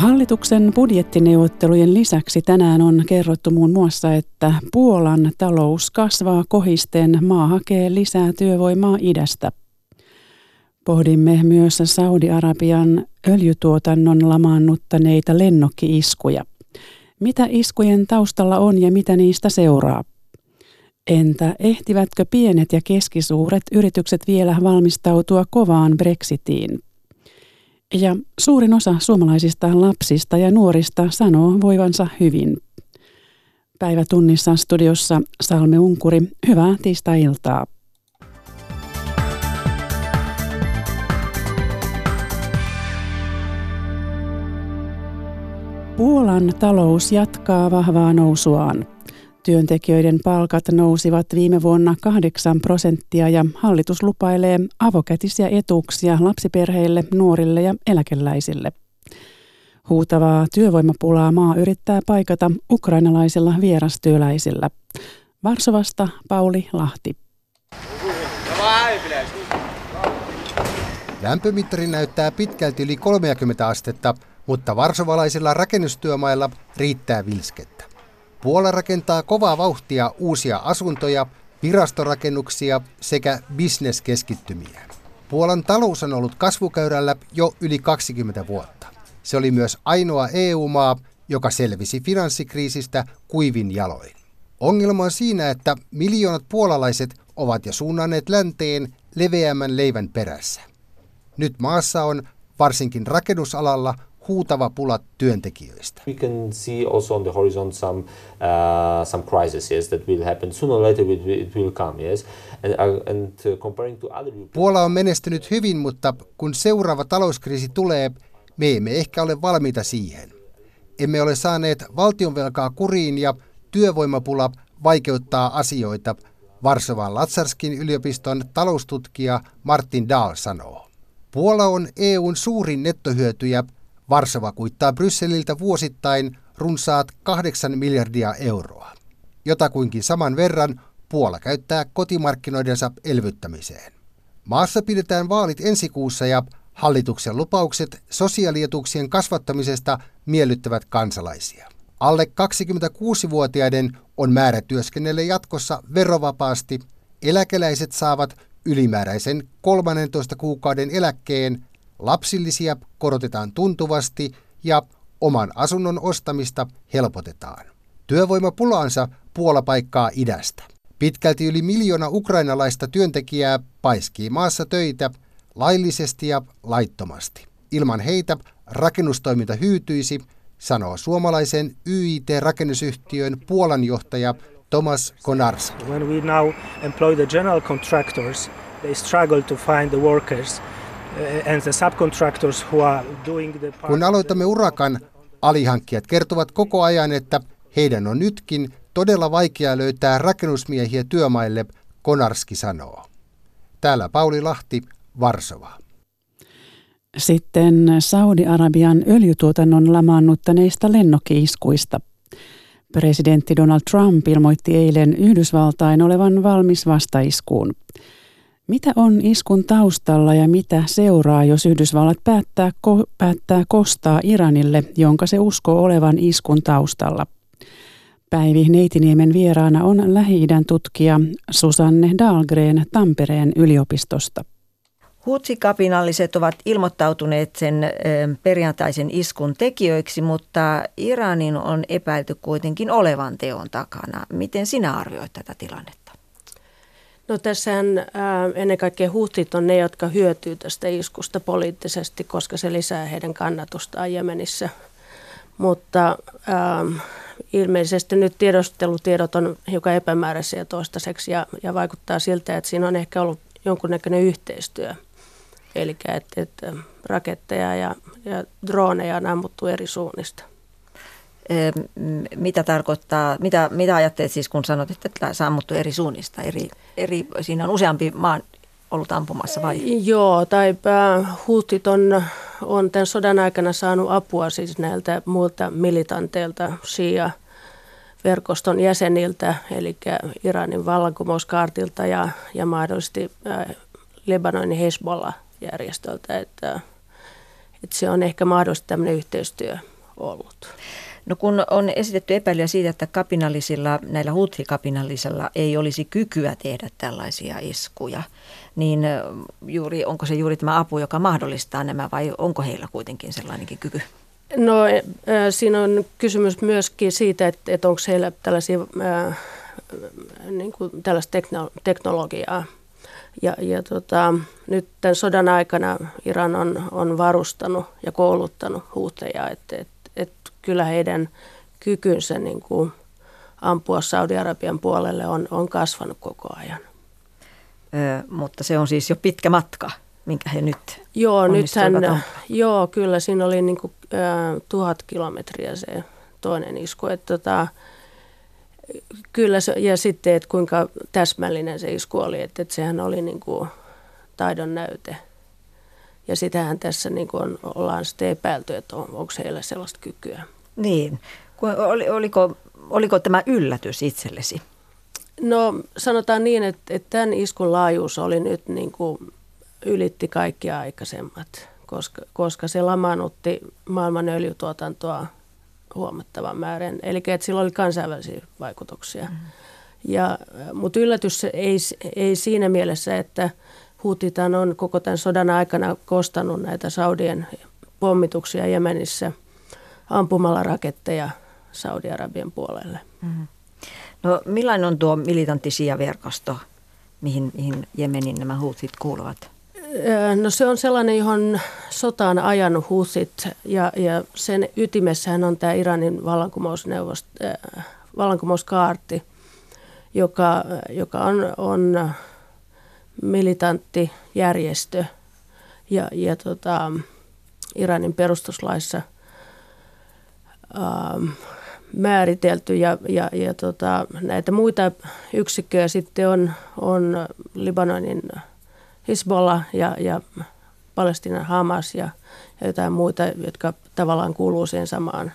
Hallituksen budjettineuvottelujen lisäksi tänään on kerrottu muun muassa, että Puolan talous kasvaa kohisten, maa hakee lisää työvoimaa idästä. Pohdimme myös Saudi-Arabian öljytuotannon lamaannuttaneita lennokkiiskuja. Mitä iskujen taustalla on ja mitä niistä seuraa? Entä ehtivätkö pienet ja keskisuuret yritykset vielä valmistautua kovaan Brexitiin? Ja suurin osa suomalaisista lapsista ja nuorista sanoo voivansa hyvin. Päivätunnissa studiossa Salme Unkuri, hyvää tiistai-iltaa. Puolan talous jatkaa vahvaa nousuaan. Työntekijöiden palkat nousivat viime vuonna 8 prosenttia ja hallitus lupailee avokätisiä etuuksia lapsiperheille, nuorille ja eläkeläisille. Huutavaa työvoimapulaa maa yrittää paikata ukrainalaisilla vierastyöläisillä. Varsovasta Pauli Lahti. Lämpömittari näyttää pitkälti yli 30 astetta, mutta varsovalaisilla rakennustyömailla riittää vilskettä. Puola rakentaa kovaa vauhtia uusia asuntoja, virastorakennuksia sekä bisneskeskittymiä. Puolan talous on ollut kasvukäyrällä jo yli 20 vuotta. Se oli myös ainoa EU-maa, joka selvisi finanssikriisistä kuivin jaloin. Ongelma on siinä, että miljoonat puolalaiset ovat jo suunnanneet länteen leveämmän leivän perässä. Nyt maassa on, varsinkin rakennusalalla, huutava pula työntekijöistä. We can see also on the horizon some uh, some crises that will happen sooner or later it will come yes and, uh, and uh, comparing to other Puola on menestynyt hyvin, mutta kun seuraava talouskriisi tulee, me emme ehkä ole valmiita siihen. Emme ole saaneet valtionvelkaa kuriin ja työvoimapula vaikeuttaa asioita, Varsovan Latsarskin yliopiston taloustutkija Martin Dahl sanoo. Puola on EUn suurin nettohyötyjä Varsova kuittaa Brysseliltä vuosittain runsaat 8 miljardia euroa. Jotakuinkin saman verran Puola käyttää kotimarkkinoidensa elvyttämiseen. Maassa pidetään vaalit ensi kuussa ja hallituksen lupaukset sosiaalietuuksien kasvattamisesta miellyttävät kansalaisia. Alle 26-vuotiaiden on määrä työskennellä jatkossa verovapaasti. Eläkeläiset saavat ylimääräisen 13 kuukauden eläkkeen lapsillisia korotetaan tuntuvasti ja oman asunnon ostamista helpotetaan. Työvoimapulaansa Puola paikkaa idästä. Pitkälti yli miljoona ukrainalaista työntekijää paiskii maassa töitä laillisesti ja laittomasti. Ilman heitä rakennustoiminta hyytyisi, sanoo suomalaisen YIT-rakennusyhtiön Puolan johtaja Tomas Konarski. When we now employ the general contractors, they struggle to find the workers kun aloitamme urakan, alihankkijat kertovat koko ajan, että heidän on nytkin todella vaikea löytää rakennusmiehiä työmaille, Konarski sanoo. Täällä Pauli Lahti, Varsova. Sitten Saudi-Arabian öljytuotannon lamaannuttaneista lennokkiiskuista. Presidentti Donald Trump ilmoitti eilen Yhdysvaltain olevan valmis vastaiskuun. Mitä on iskun taustalla ja mitä seuraa, jos Yhdysvallat päättää, ko, päättää kostaa Iranille, jonka se uskoo olevan iskun taustalla? Päivi Neitiniemen vieraana on Lähi-idän tutkija Susanne Dahlgren Tampereen yliopistosta. Hutsikapinalliset ovat ilmoittautuneet sen perjantaisen iskun tekijöiksi, mutta Iranin on epäilty kuitenkin olevan teon takana. Miten sinä arvioit tätä tilannetta? No tässähän ää, ennen kaikkea huhtit on ne, jotka hyötyy tästä iskusta poliittisesti, koska se lisää heidän kannatustaan Jemenissä. Mutta ää, ilmeisesti nyt tiedostelutiedot on hiukan epämääräisiä toistaiseksi ja, ja vaikuttaa siltä, että siinä on ehkä ollut jonkunnäköinen yhteistyö. Eli että, että raketteja ja, ja droneja on ammuttu eri suunnista mitä tarkoittaa, mitä, mitä ajattelet siis, kun sanot, että tämä sammuttu eri suunnista, eri, eri, siinä on useampi maa ollut ampumassa vai? Joo, tai huutit on, on tämän sodan aikana saanut apua siis näiltä muilta militanteilta, Shia verkoston jäseniltä, eli Iranin vallankumouskaartilta ja, ja mahdollisesti äh, Lebanonin Hezbollah-järjestöltä, että, että se on ehkä mahdollisesti tämmöinen yhteistyö ollut. No kun on esitetty epäilyä siitä, että kapinallisilla, näillä huthi-kapinallisilla ei olisi kykyä tehdä tällaisia iskuja, niin juuri, onko se juuri tämä apu, joka mahdollistaa nämä vai onko heillä kuitenkin sellainenkin kyky? No siinä on kysymys myöskin siitä, että, että onko heillä tällaisia, äh, niin kuin tällaista tekno, teknologiaa. Ja, ja tota, nyt tämän sodan aikana Iran on, on varustanut ja kouluttanut huuteja, että, että kyllä heidän kykynsä niin kuin ampua Saudi-Arabian puolelle on, on kasvanut koko ajan. Ö, mutta se on siis jo pitkä matka, minkä he nyt Joo, nythän, joo kyllä siinä oli niin kuin, äh, tuhat kilometriä se toinen isku. Että, tota, kyllä se, ja sitten, että kuinka täsmällinen se isku oli, että, että sehän oli niin kuin taidon näyte. Ja sitähän tässä niin kuin on, ollaan sitten epäilty, että on, onko heillä sellaista kykyä. Niin. Oliko, oliko tämä yllätys itsellesi? No sanotaan niin, että, että tämän iskun laajuus oli nyt niin kuin ylitti kaikki aikaisemmat, koska, koska se lamaannutti maailman öljytuotantoa huomattavan määrän. Eli että sillä oli kansainvälisiä vaikutuksia. Mm. Ja, mutta yllätys ei, ei siinä mielessä, että Hutitan on koko tämän sodan aikana kostanut näitä Saudien pommituksia Jemenissä ampumalla raketteja Saudi-Arabian puolelle. Mm. No millainen on tuo militantti verkosto mihin, mihin Jemenin nämä huutit kuuluvat? No se on sellainen, johon sotaan ajanut husit ja, ja sen ytimessähän on tämä Iranin vallankumousneuvost, äh, vallankumouskaarti, joka, joka on, on militantti järjestö ja, ja tota, Iranin perustuslaissa ähm, määritelty ja, ja, ja tota, näitä muita yksikköjä sitten on, on Libanonin Hisbollah ja, ja Palestinan Hamas ja, ja jotain muita, jotka tavallaan kuuluu siihen samaan,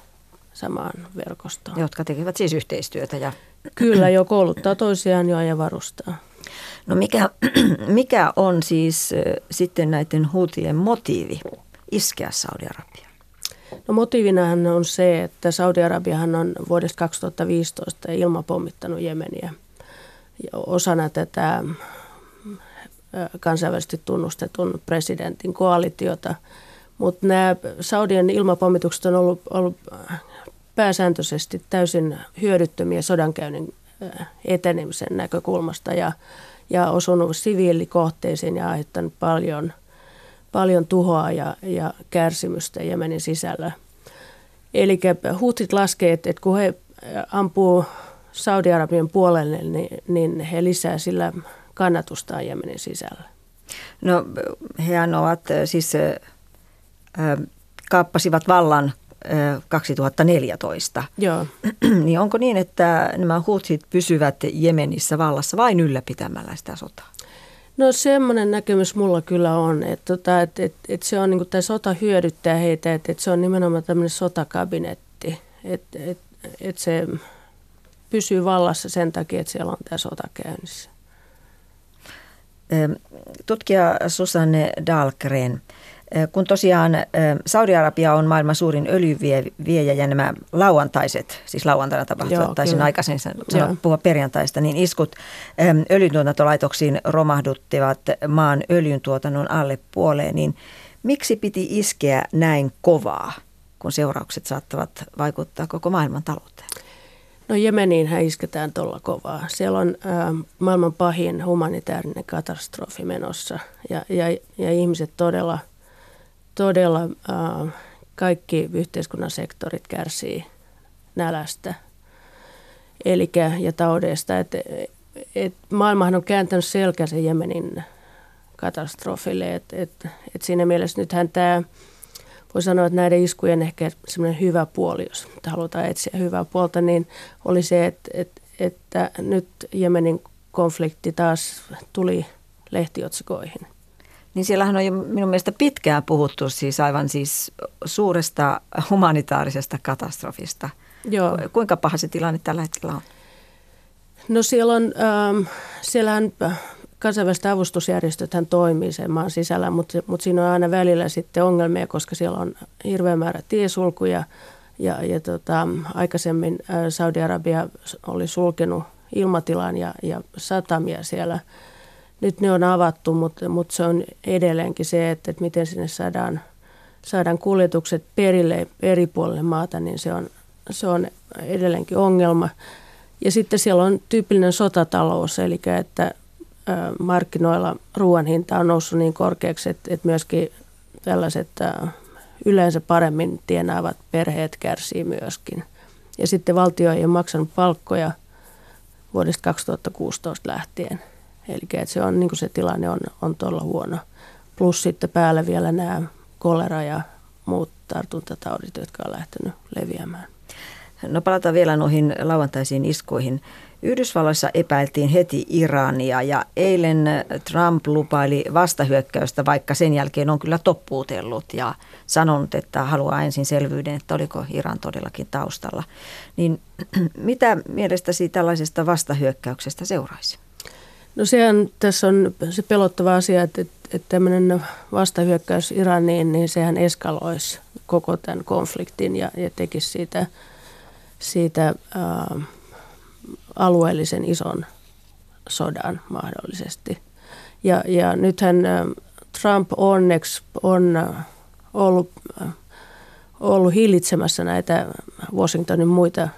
samaan verkostoon. Jotka tekevät siis yhteistyötä. Ja... Kyllä, jo kouluttaa toisiaan jo ja varustaa. No mikä, mikä on siis sitten näiden huutien motiivi iskeä Saudi-Arabiaan? No motiivinahan on se, että Saudi-Arabiahan on vuodesta 2015 ilmapommittanut Jemeniä. Ja osana tätä kansainvälisesti tunnustetun presidentin koalitiota. Mutta nämä Saudien ilmapommitukset on ollut, ollut pääsääntöisesti täysin hyödyttömiä sodankäynnin etenemisen näkökulmasta ja, ja osunut siviilikohteisiin ja aiheuttanut paljon, paljon tuhoa ja, ja kärsimystä Jemenin sisällä. Eli huutit laskee, että, että kun he ampuu Saudi-Arabian puolelle, niin, niin he lisää sillä kannatusta Jemenin sisällä? No hehän ovat siis äh, kaappasivat vallan 2014. Joo. niin onko niin, että nämä huutsit pysyvät Jemenissä vallassa vain ylläpitämällä sitä sotaa? No semmoinen näkemys mulla kyllä on, että, tota, että, että, että se on niin tämä sota hyödyttää heitä, että, että se on nimenomaan tämmöinen sotakabinetti, että, että, että se pysyy vallassa sen takia, että siellä on tämä sota käynnissä. Tutkija Susanne Dahlgren, kun tosiaan Saudi-Arabia on maailman suurin öljyviejä ja nämä lauantaiset, siis lauantaina tapahtuvat, taisin aikaisemmin sanoa, puhua perjantaista, niin iskut öljyntuotantolaitoksiin romahduttivat maan öljyntuotannon alle puoleen, niin miksi piti iskeä näin kovaa, kun seuraukset saattavat vaikuttaa koko maailman talouteen? No Jemeniin hän isketään tuolla kovaa. Siellä on ä, maailman pahin humanitaarinen katastrofi menossa ja, ja, ja ihmiset todella, todella ä, kaikki yhteiskunnan sektorit kärsii nälästä Elikä, ja taudeista. Et, et maailmahan on kääntänyt selkänsä Jemenin katastrofille. Et, et, et siinä mielessä nythän tämä voi sanoa, että näiden iskujen ehkä semmoinen hyvä puoli, jos halutaan etsiä hyvää puolta, niin oli se, että, että, että nyt Jemenin konflikti taas tuli lehtiotsikoihin. Niin siellähän on jo minun mielestä pitkään puhuttu siis aivan siis suuresta humanitaarisesta katastrofista. Joo. Kuinka paha se tilanne tällä hetkellä on? No siellä on, ähm, siellähän kansainväliset avustusjärjestöthän toimii sen maan sisällä, mutta, mutta siinä on aina välillä sitten ongelmia, koska siellä on hirveä määrä tiesulkuja Ja, ja tota, aikaisemmin Saudi-Arabia oli sulkenut ilmatilan ja, ja satamia siellä. Nyt ne on avattu, mutta, mutta se on edelleenkin se, että, että miten sinne saadaan, saadaan kuljetukset perille eri puolille maata, niin se on, se on edelleenkin ongelma. Ja sitten siellä on tyypillinen sotatalous, eli että markkinoilla ruoan hinta on noussut niin korkeaksi, että, että myöskin tällaiset yleensä paremmin tienaavat perheet kärsii myöskin. Ja sitten valtio ei ole maksanut palkkoja vuodesta 2016 lähtien. Eli että se, on, niin se tilanne on, on todella huono. Plus sitten päällä vielä nämä kolera ja muut tartuntataudit, jotka on lähtenyt leviämään. No palataan vielä noihin lauantaisiin iskuihin. Yhdysvalloissa epäiltiin heti Irania ja eilen Trump lupaili vastahyökkäystä, vaikka sen jälkeen on kyllä toppuutellut ja sanonut, että haluaa ensin selvyyden, että oliko Iran todellakin taustalla. Niin mitä mielestäsi tällaisesta vastahyökkäyksestä seuraisi? No sehän tässä on se pelottava asia, että, että tämmöinen vastahyökkäys Iraniin, niin sehän eskaloisi koko tämän konfliktin ja, ja tekisi siitä, siitä äh, alueellisen ison sodan mahdollisesti. Ja, ja nythän Trump onneksi on ollut, ollut hillitsemässä näitä Washingtonin muita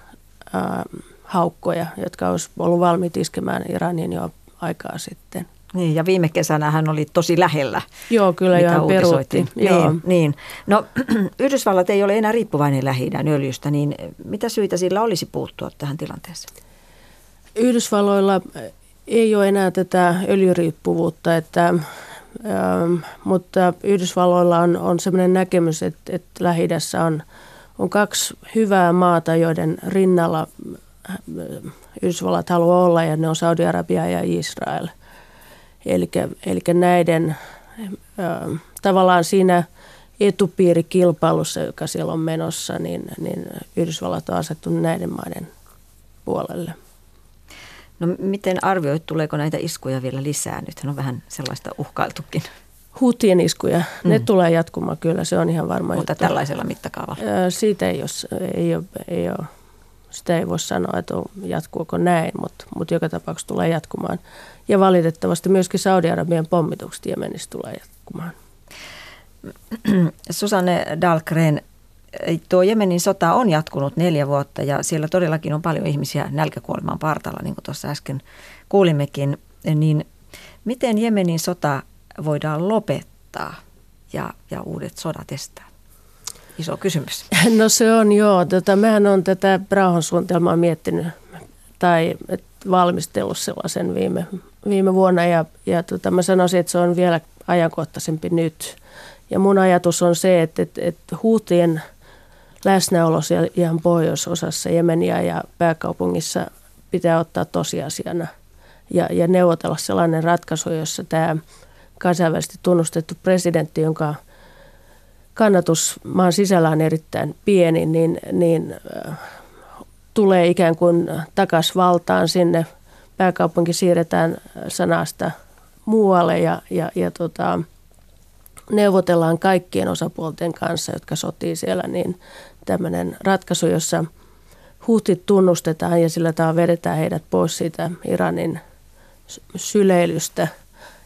ää, haukkoja, jotka olisi ollut valmiit iskemään Iranin jo aikaa sitten. Niin, ja viime kesänä hän oli tosi lähellä. Joo, kyllä jo peruutti. Joo. Niin, niin. No, Yhdysvallat ei ole enää riippuvainen lähi öljystä, niin mitä syitä sillä olisi puuttua tähän tilanteeseen? Yhdysvalloilla ei ole enää tätä öljyriippuvuutta, että, ähm, mutta Yhdysvalloilla on, on sellainen näkemys, että, että lähi on, on kaksi hyvää maata, joiden rinnalla Yhdysvallat haluaa olla, ja ne on Saudi-Arabia ja Israel. Eli näiden äh, tavallaan siinä etupiirikilpailussa, joka siellä on menossa, niin, niin Yhdysvallat on asettunut näiden maiden puolelle. No miten arvioit, tuleeko näitä iskuja vielä lisää? Nythän on vähän sellaista uhkailtukin. Hutien iskuja, mm. ne tulee jatkumaan kyllä, se on ihan varma Mutta juttu. tällaisella mittakaavalla? Siitä ei ole, ei ole, ei ole, sitä ei voi sanoa, että jatkuuko näin, mutta, mutta joka tapauksessa tulee jatkumaan. Ja valitettavasti myöskin Saudi-Arabian pommitukset Jemenissä tulee jatkumaan. Susanne Dahlgren, tuo Jemenin sota on jatkunut neljä vuotta ja siellä todellakin on paljon ihmisiä nälkäkuoleman partalla, niin kuin tuossa äsken kuulimmekin. Niin miten Jemenin sota voidaan lopettaa ja, ja uudet sodat estää? Iso kysymys. No se on joo. Tota, mähän on tätä rauhansuunnitelmaa miettinyt tai valmistellut sellaisen viime, viime vuonna ja, ja tota, mä sanoisin, että se on vielä ajankohtaisempi nyt. Ja mun ajatus on se, että, että, että huutien – läsnäolo siellä ihan pohjoisosassa Jemeniä ja pääkaupungissa pitää ottaa tosiasiana ja, ja neuvotella sellainen ratkaisu, jossa tämä kansainvälisesti tunnustettu presidentti, jonka kannatus maan sisällä on erittäin pieni, niin, niin äh, tulee ikään kuin takas valtaan sinne. Pääkaupunki siirretään sanasta muualle ja, ja, ja tota, neuvotellaan kaikkien osapuolten kanssa, jotka sotii siellä, niin tämmöinen ratkaisu, jossa huhtit tunnustetaan ja sillä tavalla vedetään heidät pois siitä Iranin syleilystä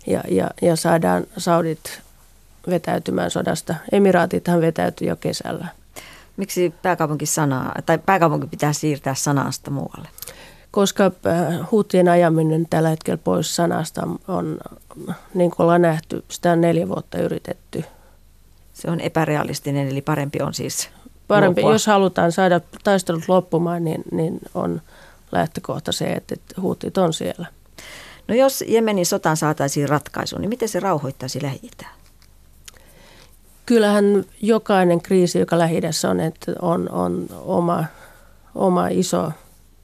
ja, ja, ja saadaan Saudit vetäytymään sodasta. Emiraatithan vetäytyi jo kesällä. Miksi pääkaupunki, sanaa, tai pääkaupunki pitää siirtää sanasta muualle? Koska äh, huutien ajaminen tällä hetkellä pois sanasta on, niin kuin ollaan nähty, sitä on neljä vuotta yritetty. Se on epärealistinen, eli parempi on siis parempi, luopua. jos halutaan saada taistelut loppumaan, niin, niin on lähtökohta se, että, että huutit on siellä. No jos Jemenin sotaan saataisiin ratkaisu, niin miten se rauhoittaisi lähi Kyllähän jokainen kriisi, joka lähi on, että on, on oma, oma iso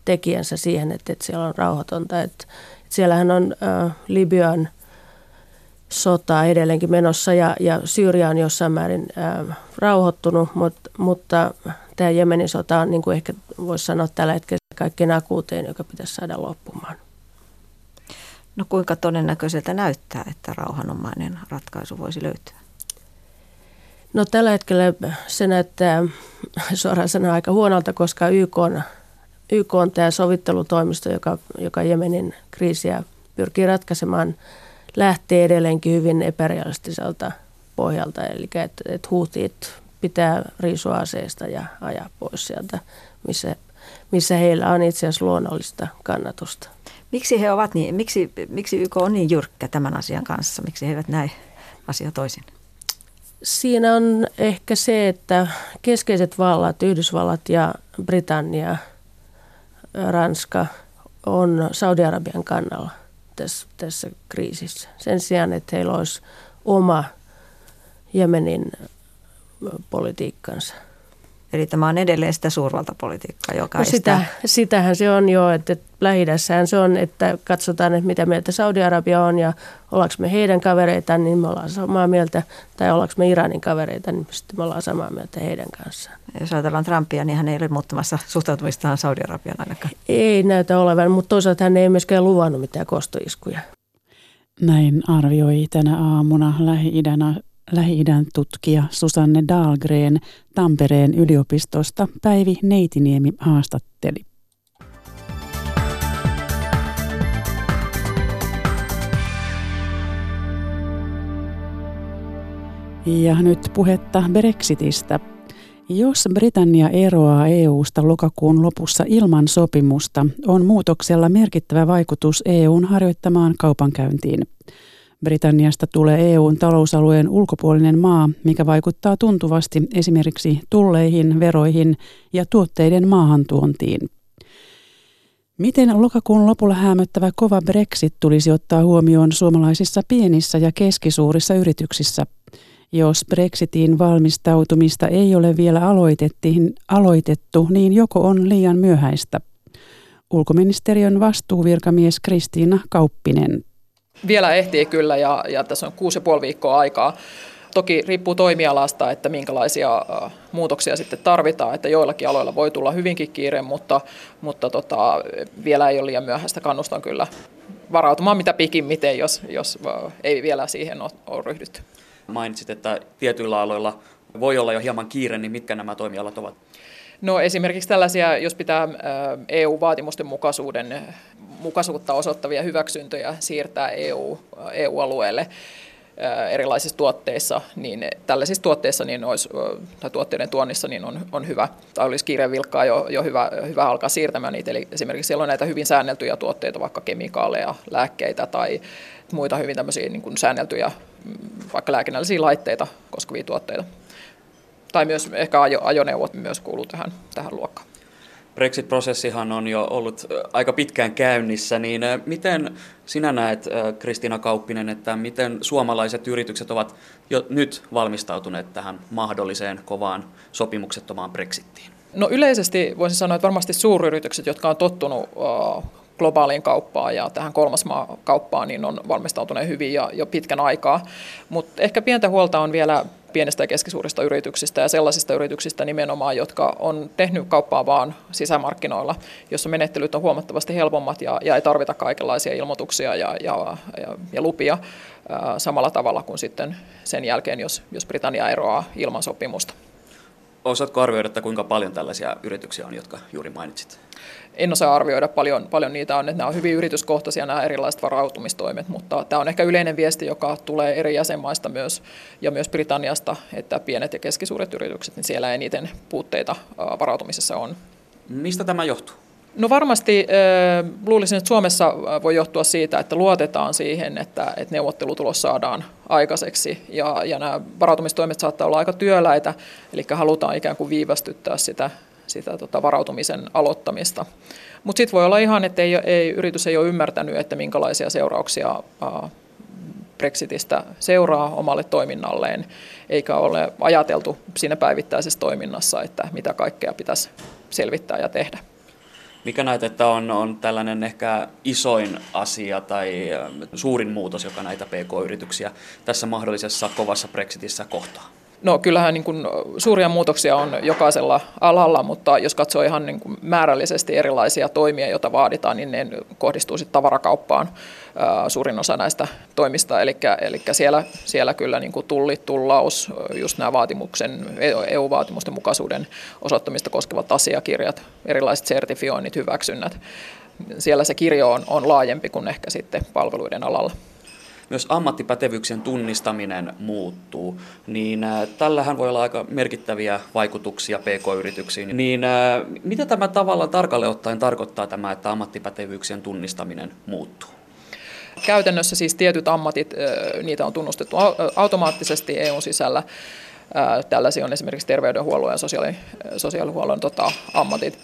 tekijänsä siihen, että, että siellä on rauhatonta. Että, että siellähän on äh, Libyan sota edelleenkin menossa ja, ja Syyria on jossain määrin äh, rauhoittunut, mutta, mutta tämä Jemenin sota on niin kuin ehkä voisi sanoa tällä hetkellä kaikkein akuuteen, joka pitäisi saada loppumaan. No kuinka todennäköiseltä näyttää, että rauhanomainen ratkaisu voisi löytyä? No tällä hetkellä se näyttää suoraan sanoen aika huonolta, koska YK on, YK on tämä sovittelutoimisto, joka, joka Jemenin kriisiä pyrkii ratkaisemaan, lähtee edelleenkin hyvin epärealistiselta pohjalta. Eli että et huutit pitää riisua aseista ja ajaa pois sieltä, missä, missä heillä on itse asiassa luonnollista kannatusta. Miksi he ovat niin, miksi, miksi YK on niin jyrkkä tämän asian kanssa? Miksi he eivät näe asia toisin? Siinä on ehkä se, että keskeiset vallat, Yhdysvallat ja Britannia, Ranska, on Saudi-Arabian kannalla tässä, tässä kriisissä. Sen sijaan, että heillä olisi oma Jemenin politiikkansa. Eli tämä on edelleen sitä suurvaltapolitiikkaa, joka no sitä, Sitähän se on jo, että lähi se on, että katsotaan, että mitä mieltä Saudi-Arabia on ja ollaanko me heidän kavereita, niin me ollaan samaa mieltä, tai ollaanko me Iranin kavereita, niin sitten me ollaan samaa mieltä heidän kanssaan. Jos ajatellaan Trumpia, niin hän ei ole muuttamassa suhtautumistaan Saudi-Arabian ainakaan. Ei näytä olevan, mutta toisaalta hän ei myöskään luvannut mitään kostoiskuja. Näin arvioi tänä aamuna Lähi-idän Lähi-idän tutkija Susanne Dahlgren Tampereen yliopistosta Päivi Neitiniemi haastatteli. Ja nyt puhetta Brexitistä. Jos Britannia eroaa EU-sta lokakuun lopussa ilman sopimusta, on muutoksella merkittävä vaikutus EUn harjoittamaan kaupankäyntiin. Britanniasta tulee EUn talousalueen ulkopuolinen maa, mikä vaikuttaa tuntuvasti esimerkiksi tulleihin, veroihin ja tuotteiden maahantuontiin. Miten lokakuun lopulla hämöttävä kova Brexit tulisi ottaa huomioon suomalaisissa pienissä ja keskisuurissa yrityksissä? Jos Brexitiin valmistautumista ei ole vielä aloitettu, niin joko on liian myöhäistä. Ulkoministeriön vastuuvirkamies Kristiina Kauppinen. Vielä ehtii kyllä ja, ja tässä on kuusi ja puoli viikkoa aikaa. Toki riippuu toimialasta, että minkälaisia muutoksia sitten tarvitaan, että joillakin aloilla voi tulla hyvinkin kiire, mutta, mutta tota, vielä ei ole liian myöhäistä. Kannustan kyllä varautumaan mitä pikimmiten, jos, jos ei vielä siihen ole, ole ryhdytty. Mainitsit, että tietyillä aloilla voi olla jo hieman kiire, niin mitkä nämä toimialat ovat? No esimerkiksi tällaisia, jos pitää EU-vaatimusten mukaisuuden, mukaisuutta osoittavia hyväksyntöjä siirtää EU, EU-alueelle erilaisissa tuotteissa, niin tällaisissa tuotteissa niin olisi, tai tuotteiden tuonnissa niin on, on hyvä, tai olisi kiireen vilkkaa jo, jo hyvä, hyvä alkaa siirtämään niitä. Eli esimerkiksi siellä on näitä hyvin säänneltyjä tuotteita, vaikka kemikaaleja, lääkkeitä tai muita hyvin tämmöisiä niin kuin säänneltyjä, vaikka lääkinnällisiä laitteita koskevia tuotteita tai myös ehkä ajo, ajoneuvot myös kuuluu tähän, tähän luokkaan. Brexit-prosessihan on jo ollut aika pitkään käynnissä, niin miten sinä näet, Kristina Kauppinen, että miten suomalaiset yritykset ovat jo nyt valmistautuneet tähän mahdolliseen kovaan sopimuksettomaan Brexittiin? No yleisesti voisin sanoa, että varmasti suuryritykset, jotka on tottunut globaaliin kauppaan ja tähän kolmasmaa-kauppaan, niin on valmistautuneet hyvin ja jo pitkän aikaa. Mutta ehkä pientä huolta on vielä pienistä ja keskisuurista yrityksistä ja sellaisista yrityksistä nimenomaan, jotka on tehnyt kauppaa vaan sisämarkkinoilla, jossa menettelyt on huomattavasti helpommat ja, ja ei tarvita kaikenlaisia ilmoituksia ja, ja, ja, ja lupia samalla tavalla kuin sitten sen jälkeen, jos, jos Britannia eroaa ilman sopimusta. Osaatko arvioida, että kuinka paljon tällaisia yrityksiä on, jotka juuri mainitsit? En osaa arvioida, paljon, paljon niitä on, että nämä on hyvin yrityskohtaisia nämä erilaiset varautumistoimet, mutta tämä on ehkä yleinen viesti, joka tulee eri jäsenmaista myös ja myös Britanniasta, että pienet ja keskisuuret yritykset, niin siellä eniten puutteita varautumisessa on. Mistä tämä johtuu? No varmasti luulisin, että Suomessa voi johtua siitä, että luotetaan siihen, että, että neuvottelutulos saadaan aikaiseksi ja, ja nämä varautumistoimet saattaa olla aika työläitä, eli halutaan ikään kuin viivästyttää sitä, sitä tota varautumisen aloittamista. Mutta sitten voi olla ihan, että ei, ei, yritys ei ole ymmärtänyt, että minkälaisia seurauksia Brexitistä seuraa omalle toiminnalleen, eikä ole ajateltu siinä päivittäisessä toiminnassa, että mitä kaikkea pitäisi selvittää ja tehdä. Mikä näet, että on, on tällainen ehkä isoin asia tai suurin muutos, joka näitä PK-yrityksiä tässä mahdollisessa kovassa Brexitissä kohtaa? No kyllähän niin kuin suuria muutoksia on jokaisella alalla, mutta jos katsoo ihan niin kuin määrällisesti erilaisia toimia, joita vaaditaan, niin ne kohdistuu sitten tavarakauppaan suurin osa näistä toimista. Eli, eli siellä, siellä kyllä niin kuin tulli, tullaus, just nämä vaatimuksen, EU-vaatimusten mukaisuuden osoittamista koskevat asiakirjat, erilaiset sertifioinnit, hyväksynnät. Siellä se kirjo on, on laajempi kuin ehkä sitten palveluiden alalla myös ammattipätevyyksien tunnistaminen muuttuu, niin äh, tällähän voi olla aika merkittäviä vaikutuksia pk-yrityksiin. Niin mitä tämä tavallaan tarkalleen ottaen tarkoittaa tämä, että ammattipätevyyksien tunnistaminen muuttuu? Käytännössä siis tietyt ammatit, niitä on tunnustettu automaattisesti EUn sisällä. Tällaisia on esimerkiksi terveydenhuollon ja sosiaali, sosiaalihuollon tota, ammatit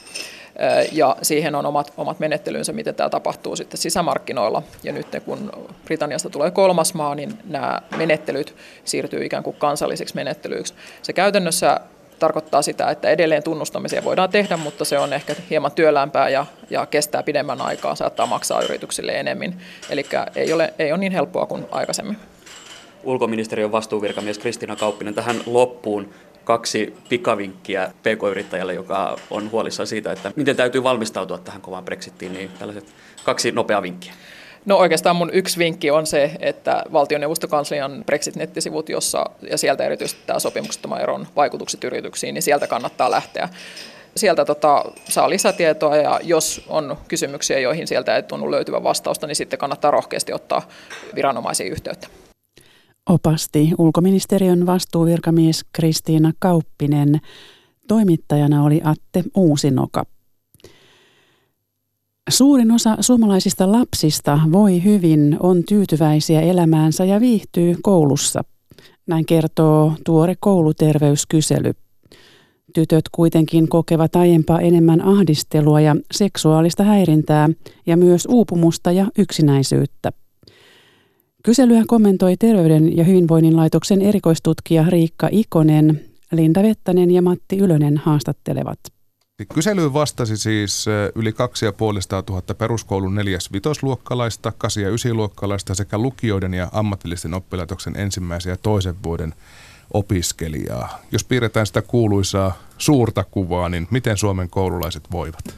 ja siihen on omat, omat menettelynsä, miten tämä tapahtuu sitten sisämarkkinoilla. Ja nyt kun Britanniasta tulee kolmas maa, niin nämä menettelyt siirtyy ikään kuin kansallisiksi menettelyiksi. Se käytännössä tarkoittaa sitä, että edelleen tunnustamisia voidaan tehdä, mutta se on ehkä hieman työlämpää ja, ja kestää pidemmän aikaa, saattaa maksaa yrityksille enemmän. Eli ei ole, ei ole niin helppoa kuin aikaisemmin ulkoministeriön vastuuvirkamies Kristina Kauppinen tähän loppuun kaksi pikavinkkiä pk-yrittäjälle, joka on huolissaan siitä, että miten täytyy valmistautua tähän kovaan Brexitiin, niin tällaiset kaksi nopeaa vinkkiä. No oikeastaan mun yksi vinkki on se, että valtioneuvostokanslian Brexit-nettisivut, jossa, ja sieltä erityisesti tämä sopimuksettoman eron vaikutukset yrityksiin, niin sieltä kannattaa lähteä. Sieltä tota, saa lisätietoa ja jos on kysymyksiä, joihin sieltä ei tunnu löytyvän vastausta, niin sitten kannattaa rohkeasti ottaa viranomaisiin yhteyttä. Opasti ulkoministeriön vastuuvirkamies Kristiina Kauppinen. Toimittajana oli Atte Uusinoka. Suurin osa suomalaisista lapsista voi hyvin, on tyytyväisiä elämäänsä ja viihtyy koulussa. Näin kertoo tuore kouluterveyskysely. Tytöt kuitenkin kokevat aiempaa enemmän ahdistelua ja seksuaalista häirintää ja myös uupumusta ja yksinäisyyttä. Kyselyä kommentoi Terveyden ja hyvinvoinnin laitoksen erikoistutkija Riikka Ikonen, Linda Vettänen ja Matti Ylönen haastattelevat. Kyselyyn vastasi siis yli 2500 peruskoulun neljäs vitosluokkalaista, 8 ja 9 luokkalaista sekä lukioiden ja ammatillisten oppilaitoksen ensimmäisen ja toisen vuoden opiskelijaa. Jos piirretään sitä kuuluisaa suurta kuvaa, niin miten Suomen koululaiset voivat?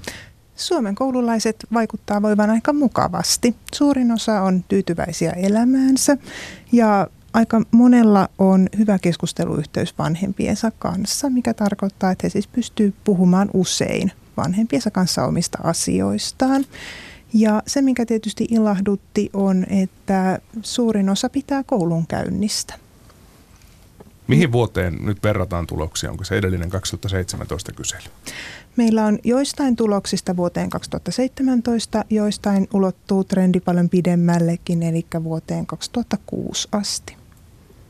Suomen koululaiset vaikuttaa voivan aika mukavasti. Suurin osa on tyytyväisiä elämäänsä ja aika monella on hyvä keskusteluyhteys vanhempiensa kanssa, mikä tarkoittaa, että he siis pystyy puhumaan usein vanhempiensa kanssa omista asioistaan. Ja se, mikä tietysti ilahdutti, on, että suurin osa pitää koulun käynnistä. Mihin vuoteen nyt verrataan tuloksia? Onko se edellinen 2017 kysely? Meillä on joistain tuloksista vuoteen 2017, joistain ulottuu trendi paljon pidemmällekin, eli vuoteen 2006 asti.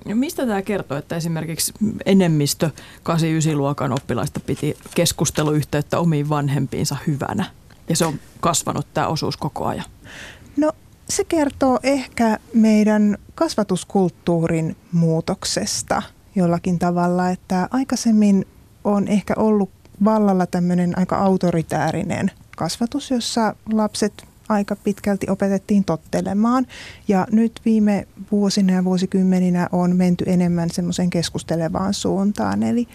Ja mistä tämä kertoo, että esimerkiksi enemmistö 8-9-luokan oppilaista piti keskusteluyhteyttä omiin vanhempiinsa hyvänä? Ja se on kasvanut tämä osuus koko ajan. No se kertoo ehkä meidän kasvatuskulttuurin muutoksesta jollakin tavalla, että aikaisemmin on ehkä ollut vallalla tämmöinen aika autoritäärinen kasvatus, jossa lapset aika pitkälti opetettiin tottelemaan. Ja nyt viime vuosina ja vuosikymmeninä on menty enemmän semmoisen keskustelevaan suuntaan. Eli,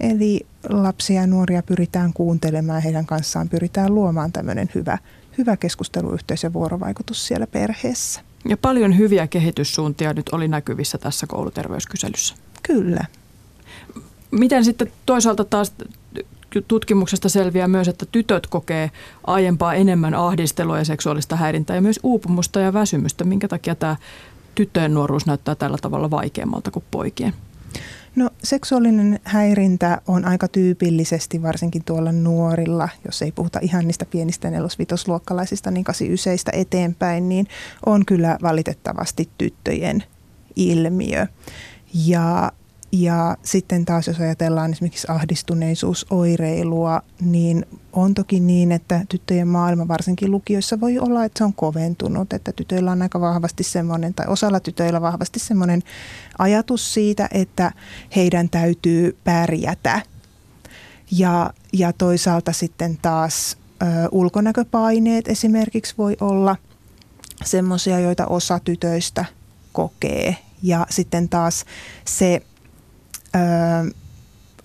eli lapsia ja nuoria pyritään kuuntelemaan, heidän kanssaan pyritään luomaan tämmöinen hyvä, hyvä keskusteluyhteys ja vuorovaikutus siellä perheessä. Ja paljon hyviä kehityssuuntia nyt oli näkyvissä tässä kouluterveyskyselyssä. Kyllä. Miten sitten toisaalta taas tutkimuksesta selviää myös, että tytöt kokee aiempaa enemmän ahdistelua ja seksuaalista häirintää ja myös uupumusta ja väsymystä. Minkä takia tämä tyttöjen nuoruus näyttää tällä tavalla vaikeammalta kuin poikien? No seksuaalinen häirintä on aika tyypillisesti varsinkin tuolla nuorilla, jos ei puhuta ihan niistä pienistä nelosvitosluokkalaisista, niin kasi yseistä eteenpäin, niin on kyllä valitettavasti tyttöjen ilmiö. Ja ja sitten taas jos ajatellaan esimerkiksi ahdistuneisuusoireilua, niin on toki niin, että tyttöjen maailma varsinkin lukioissa voi olla, että se on koventunut, että tytöillä on aika vahvasti semmoinen, tai osalla tytöillä vahvasti semmoinen ajatus siitä, että heidän täytyy pärjätä. Ja, ja toisaalta sitten taas ö, ulkonäköpaineet esimerkiksi voi olla semmoisia, joita osa tytöistä kokee. Ja sitten taas se ö,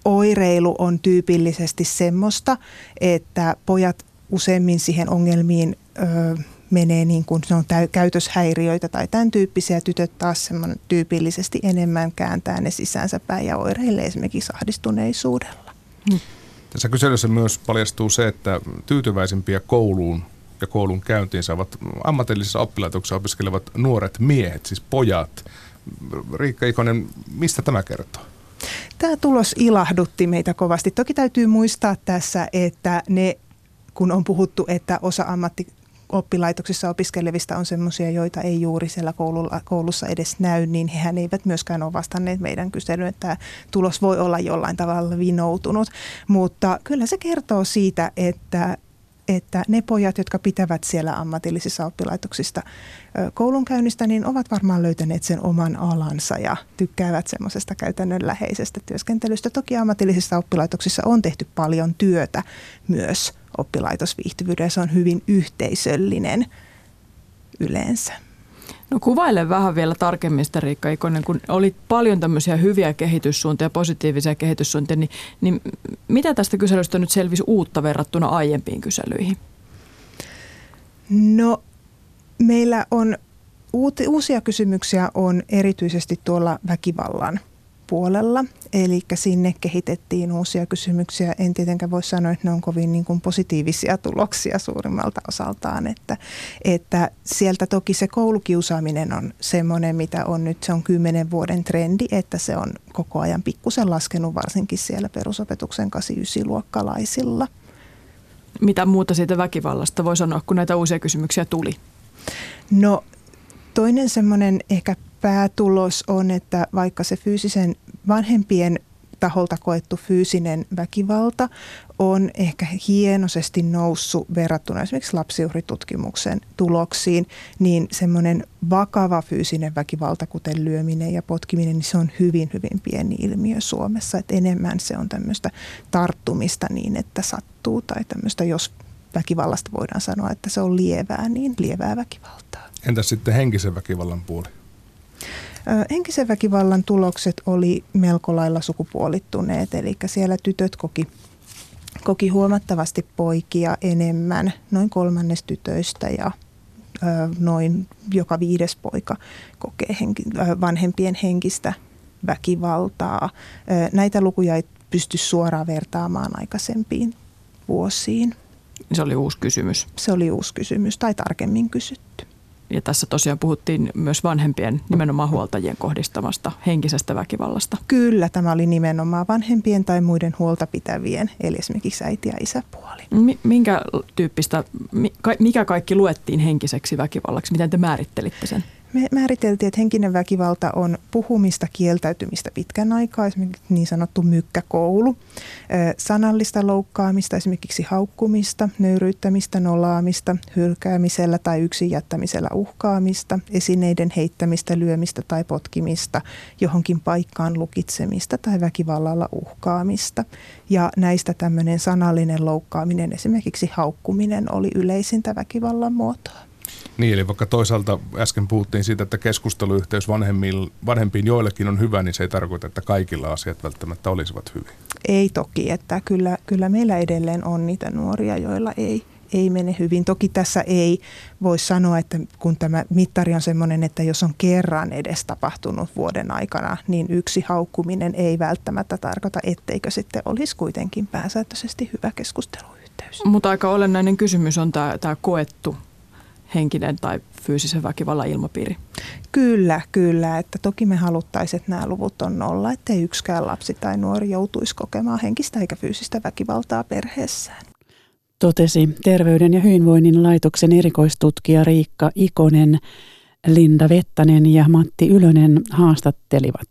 oireilu on tyypillisesti semmoista, että pojat useimmin siihen ongelmiin ö, menee niin kuin se on täy- käytöshäiriöitä tai tämän tyyppisiä. Tytöt taas semmoinen tyypillisesti enemmän kääntää ne sisäänsä päin ja oireilee esimerkiksi ahdistuneisuudella. Hmm. Tässä kyselyssä myös paljastuu se, että tyytyväisimpiä kouluun ja koulun käyntiin saavat ammatillisissa oppilaitoksissa opiskelevat nuoret miehet, siis pojat. Riikka Ikonen, mistä tämä kertoo? Tämä tulos ilahdutti meitä kovasti. Toki täytyy muistaa tässä, että ne, kun on puhuttu, että osa ammatti oppilaitoksissa opiskelevista on sellaisia, joita ei juuri siellä koululla, koulussa edes näy, niin hehän eivät myöskään ole vastanneet meidän kyselyyn, että tämä tulos voi olla jollain tavalla vinoutunut. Mutta kyllä se kertoo siitä, että että ne pojat, jotka pitävät siellä ammatillisissa oppilaitoksista koulunkäynnistä, niin ovat varmaan löytäneet sen oman alansa ja tykkäävät semmoisesta käytännönläheisestä työskentelystä. Toki ammatillisissa oppilaitoksissa on tehty paljon työtä myös oppilaitosviihtyvyydessä. Se on hyvin yhteisöllinen yleensä. No kuvaile vähän vielä tarkemmin sitä Riikka Ikonen, kun oli paljon tämmöisiä hyviä kehityssuuntia, positiivisia kehityssuuntia, niin, niin mitä tästä kyselystä nyt selvisi uutta verrattuna aiempiin kyselyihin? No meillä on uusia kysymyksiä on erityisesti tuolla väkivallan puolella. Eli sinne kehitettiin uusia kysymyksiä. En tietenkään voi sanoa, että ne on kovin niin kuin positiivisia tuloksia suurimmalta osaltaan. Että, että sieltä toki se koulukiusaaminen on semmoinen, mitä on nyt. Se on kymmenen vuoden trendi, että se on koko ajan pikkusen laskenut varsinkin siellä perusopetuksen 8-9-luokkalaisilla. Mitä muuta siitä väkivallasta voi sanoa, kun näitä uusia kysymyksiä tuli? No toinen semmoinen ehkä päätulos on, että vaikka se fyysisen vanhempien taholta koettu fyysinen väkivalta on ehkä hienoisesti noussut verrattuna esimerkiksi lapsiuhritutkimuksen tuloksiin, niin semmoinen vakava fyysinen väkivalta, kuten lyöminen ja potkiminen, niin se on hyvin, hyvin pieni ilmiö Suomessa. Että enemmän se on tämmöistä tarttumista niin, että sattuu tai tämmöistä, jos väkivallasta voidaan sanoa, että se on lievää, niin lievää väkivaltaa. Entäs sitten henkisen väkivallan puoli? Henkisen väkivallan tulokset oli melko lailla sukupuolittuneet, eli siellä tytöt koki, koki huomattavasti poikia enemmän, noin kolmannes tytöistä ja noin joka viides poika kokee henki, vanhempien henkistä väkivaltaa. Näitä lukuja ei pysty suoraan vertaamaan aikaisempiin vuosiin. Se oli uusi kysymys. Se oli uusi kysymys tai tarkemmin kysytty. Ja tässä tosiaan puhuttiin myös vanhempien, nimenomaan huoltajien kohdistamasta henkisestä väkivallasta. Kyllä, tämä oli nimenomaan vanhempien tai muiden huoltapitävien, eli esimerkiksi äiti- ja isäpuoli. Minkä tyyppistä, mikä kaikki luettiin henkiseksi väkivallaksi? Miten te määrittelitte sen? Me määriteltiin, että henkinen väkivalta on puhumista, kieltäytymistä pitkän aikaa, esimerkiksi niin sanottu mykkäkoulu. Sanallista loukkaamista, esimerkiksi haukkumista, nöyryyttämistä, nolaamista, hylkäämisellä tai yksin jättämisellä uhkaamista, esineiden heittämistä, lyömistä tai potkimista, johonkin paikkaan lukitsemista tai väkivallalla uhkaamista. Ja näistä tämmöinen sanallinen loukkaaminen, esimerkiksi haukkuminen, oli yleisintä väkivallan muotoa. Niin, eli vaikka toisaalta äsken puhuttiin siitä, että keskusteluyhteys vanhempiin, vanhempiin joillekin on hyvä, niin se ei tarkoita, että kaikilla asiat välttämättä olisivat hyviä. Ei toki, että kyllä, kyllä meillä edelleen on niitä nuoria, joilla ei, ei mene hyvin. Toki tässä ei voi sanoa, että kun tämä mittari on sellainen, että jos on kerran edes tapahtunut vuoden aikana, niin yksi haukkuminen ei välttämättä tarkoita, etteikö sitten olisi kuitenkin pääsääntöisesti hyvä keskusteluyhteys. Mutta aika olennainen kysymys on tämä, tämä koettu henkinen tai fyysisen väkivallan ilmapiiri? Kyllä, kyllä. Että toki me haluttaisiin, että nämä luvut on nolla, ettei yksikään lapsi tai nuori joutuisi kokemaan henkistä eikä fyysistä väkivaltaa perheessään. Totesi Terveyden ja hyvinvoinnin laitoksen erikoistutkija Riikka Ikonen, Linda Vettanen ja Matti Ylönen haastattelivat.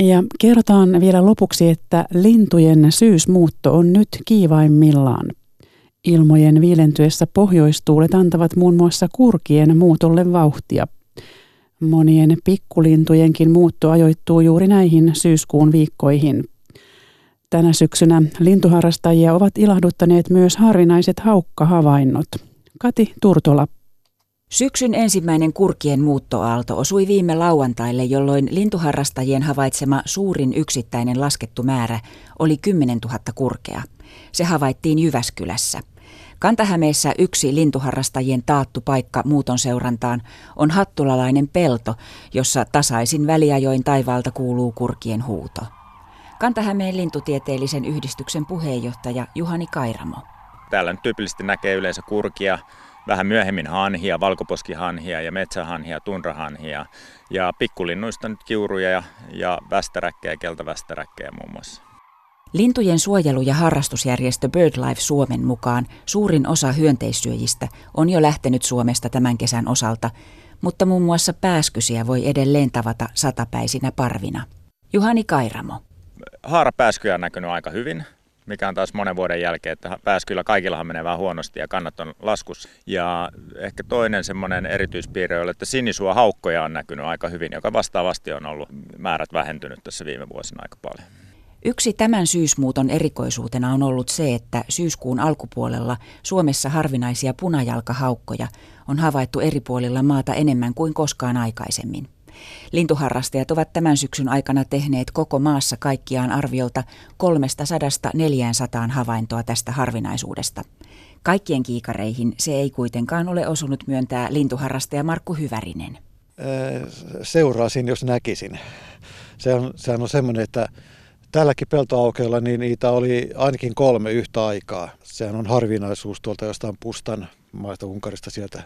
Ja kerrotaan vielä lopuksi, että lintujen syysmuutto on nyt kiivaimmillaan. Ilmojen viilentyessä pohjoistuulet antavat muun muassa kurkien muutolle vauhtia. Monien pikkulintujenkin muutto ajoittuu juuri näihin syyskuun viikkoihin. Tänä syksynä lintuharrastajia ovat ilahduttaneet myös harvinaiset haukkahavainnot. Kati Turtola Syksyn ensimmäinen kurkien muuttoaalto osui viime lauantaille, jolloin lintuharrastajien havaitsema suurin yksittäinen laskettu määrä oli 10 000 kurkea. Se havaittiin Jyväskylässä. Kantahämeessä yksi lintuharrastajien taattu paikka muuton seurantaan on hattulalainen pelto, jossa tasaisin väliajoin taivaalta kuuluu kurkien huuto. Kantahämeen lintutieteellisen yhdistyksen puheenjohtaja Juhani Kairamo. Täällä nyt tyypillisesti näkee yleensä kurkia, vähän myöhemmin hanhia, valkoposkihanhia ja metsähanhia, tunrahanhia ja pikkulinnuista nyt kiuruja ja, ja västäräkkejä, keltavästäräkkejä muun muassa. Lintujen suojelu- ja harrastusjärjestö BirdLife Suomen mukaan suurin osa hyönteissyöjistä on jo lähtenyt Suomesta tämän kesän osalta, mutta muun muassa pääskysiä voi edelleen tavata satapäisinä parvina. Juhani Kairamo. Haarapääskyjä on näkynyt aika hyvin mikä on taas monen vuoden jälkeen, että pääskyillä kaikillahan menee vähän huonosti ja kannat on laskussa. Ja ehkä toinen semmoinen erityispiirre on, että sinisua haukkoja on näkynyt aika hyvin, joka vastaavasti on ollut määrät vähentynyt tässä viime vuosina aika paljon. Yksi tämän syysmuuton erikoisuutena on ollut se, että syyskuun alkupuolella Suomessa harvinaisia punajalkahaukkoja on havaittu eri puolilla maata enemmän kuin koskaan aikaisemmin. Lintuharrastajat ovat tämän syksyn aikana tehneet koko maassa kaikkiaan arviolta 300-400 havaintoa tästä harvinaisuudesta. Kaikkien kiikareihin se ei kuitenkaan ole osunut myöntää lintuharrastaja Markku Hyvärinen. Seuraasin, jos näkisin. Se on, sehän on semmoinen, että tälläkin peltoaukeella niin niitä oli ainakin kolme yhtä aikaa. Sehän on harvinaisuus tuolta jostain Pustan maista Unkarista sieltä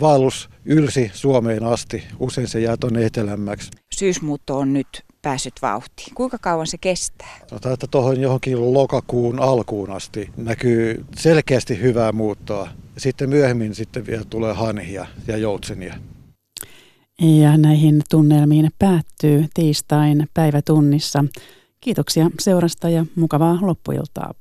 vaellus ylsi Suomeen asti. Usein se jää tuonne etelämmäksi. Syysmuutto on nyt päässyt vauhtiin. Kuinka kauan se kestää? Sanotaan, että tuohon johonkin lokakuun alkuun asti näkyy selkeästi hyvää muuttoa. Sitten myöhemmin sitten vielä tulee hanhia ja joutsenia. Ja näihin tunnelmiin päättyy tiistain päivätunnissa. Kiitoksia seurasta ja mukavaa loppuiltaa.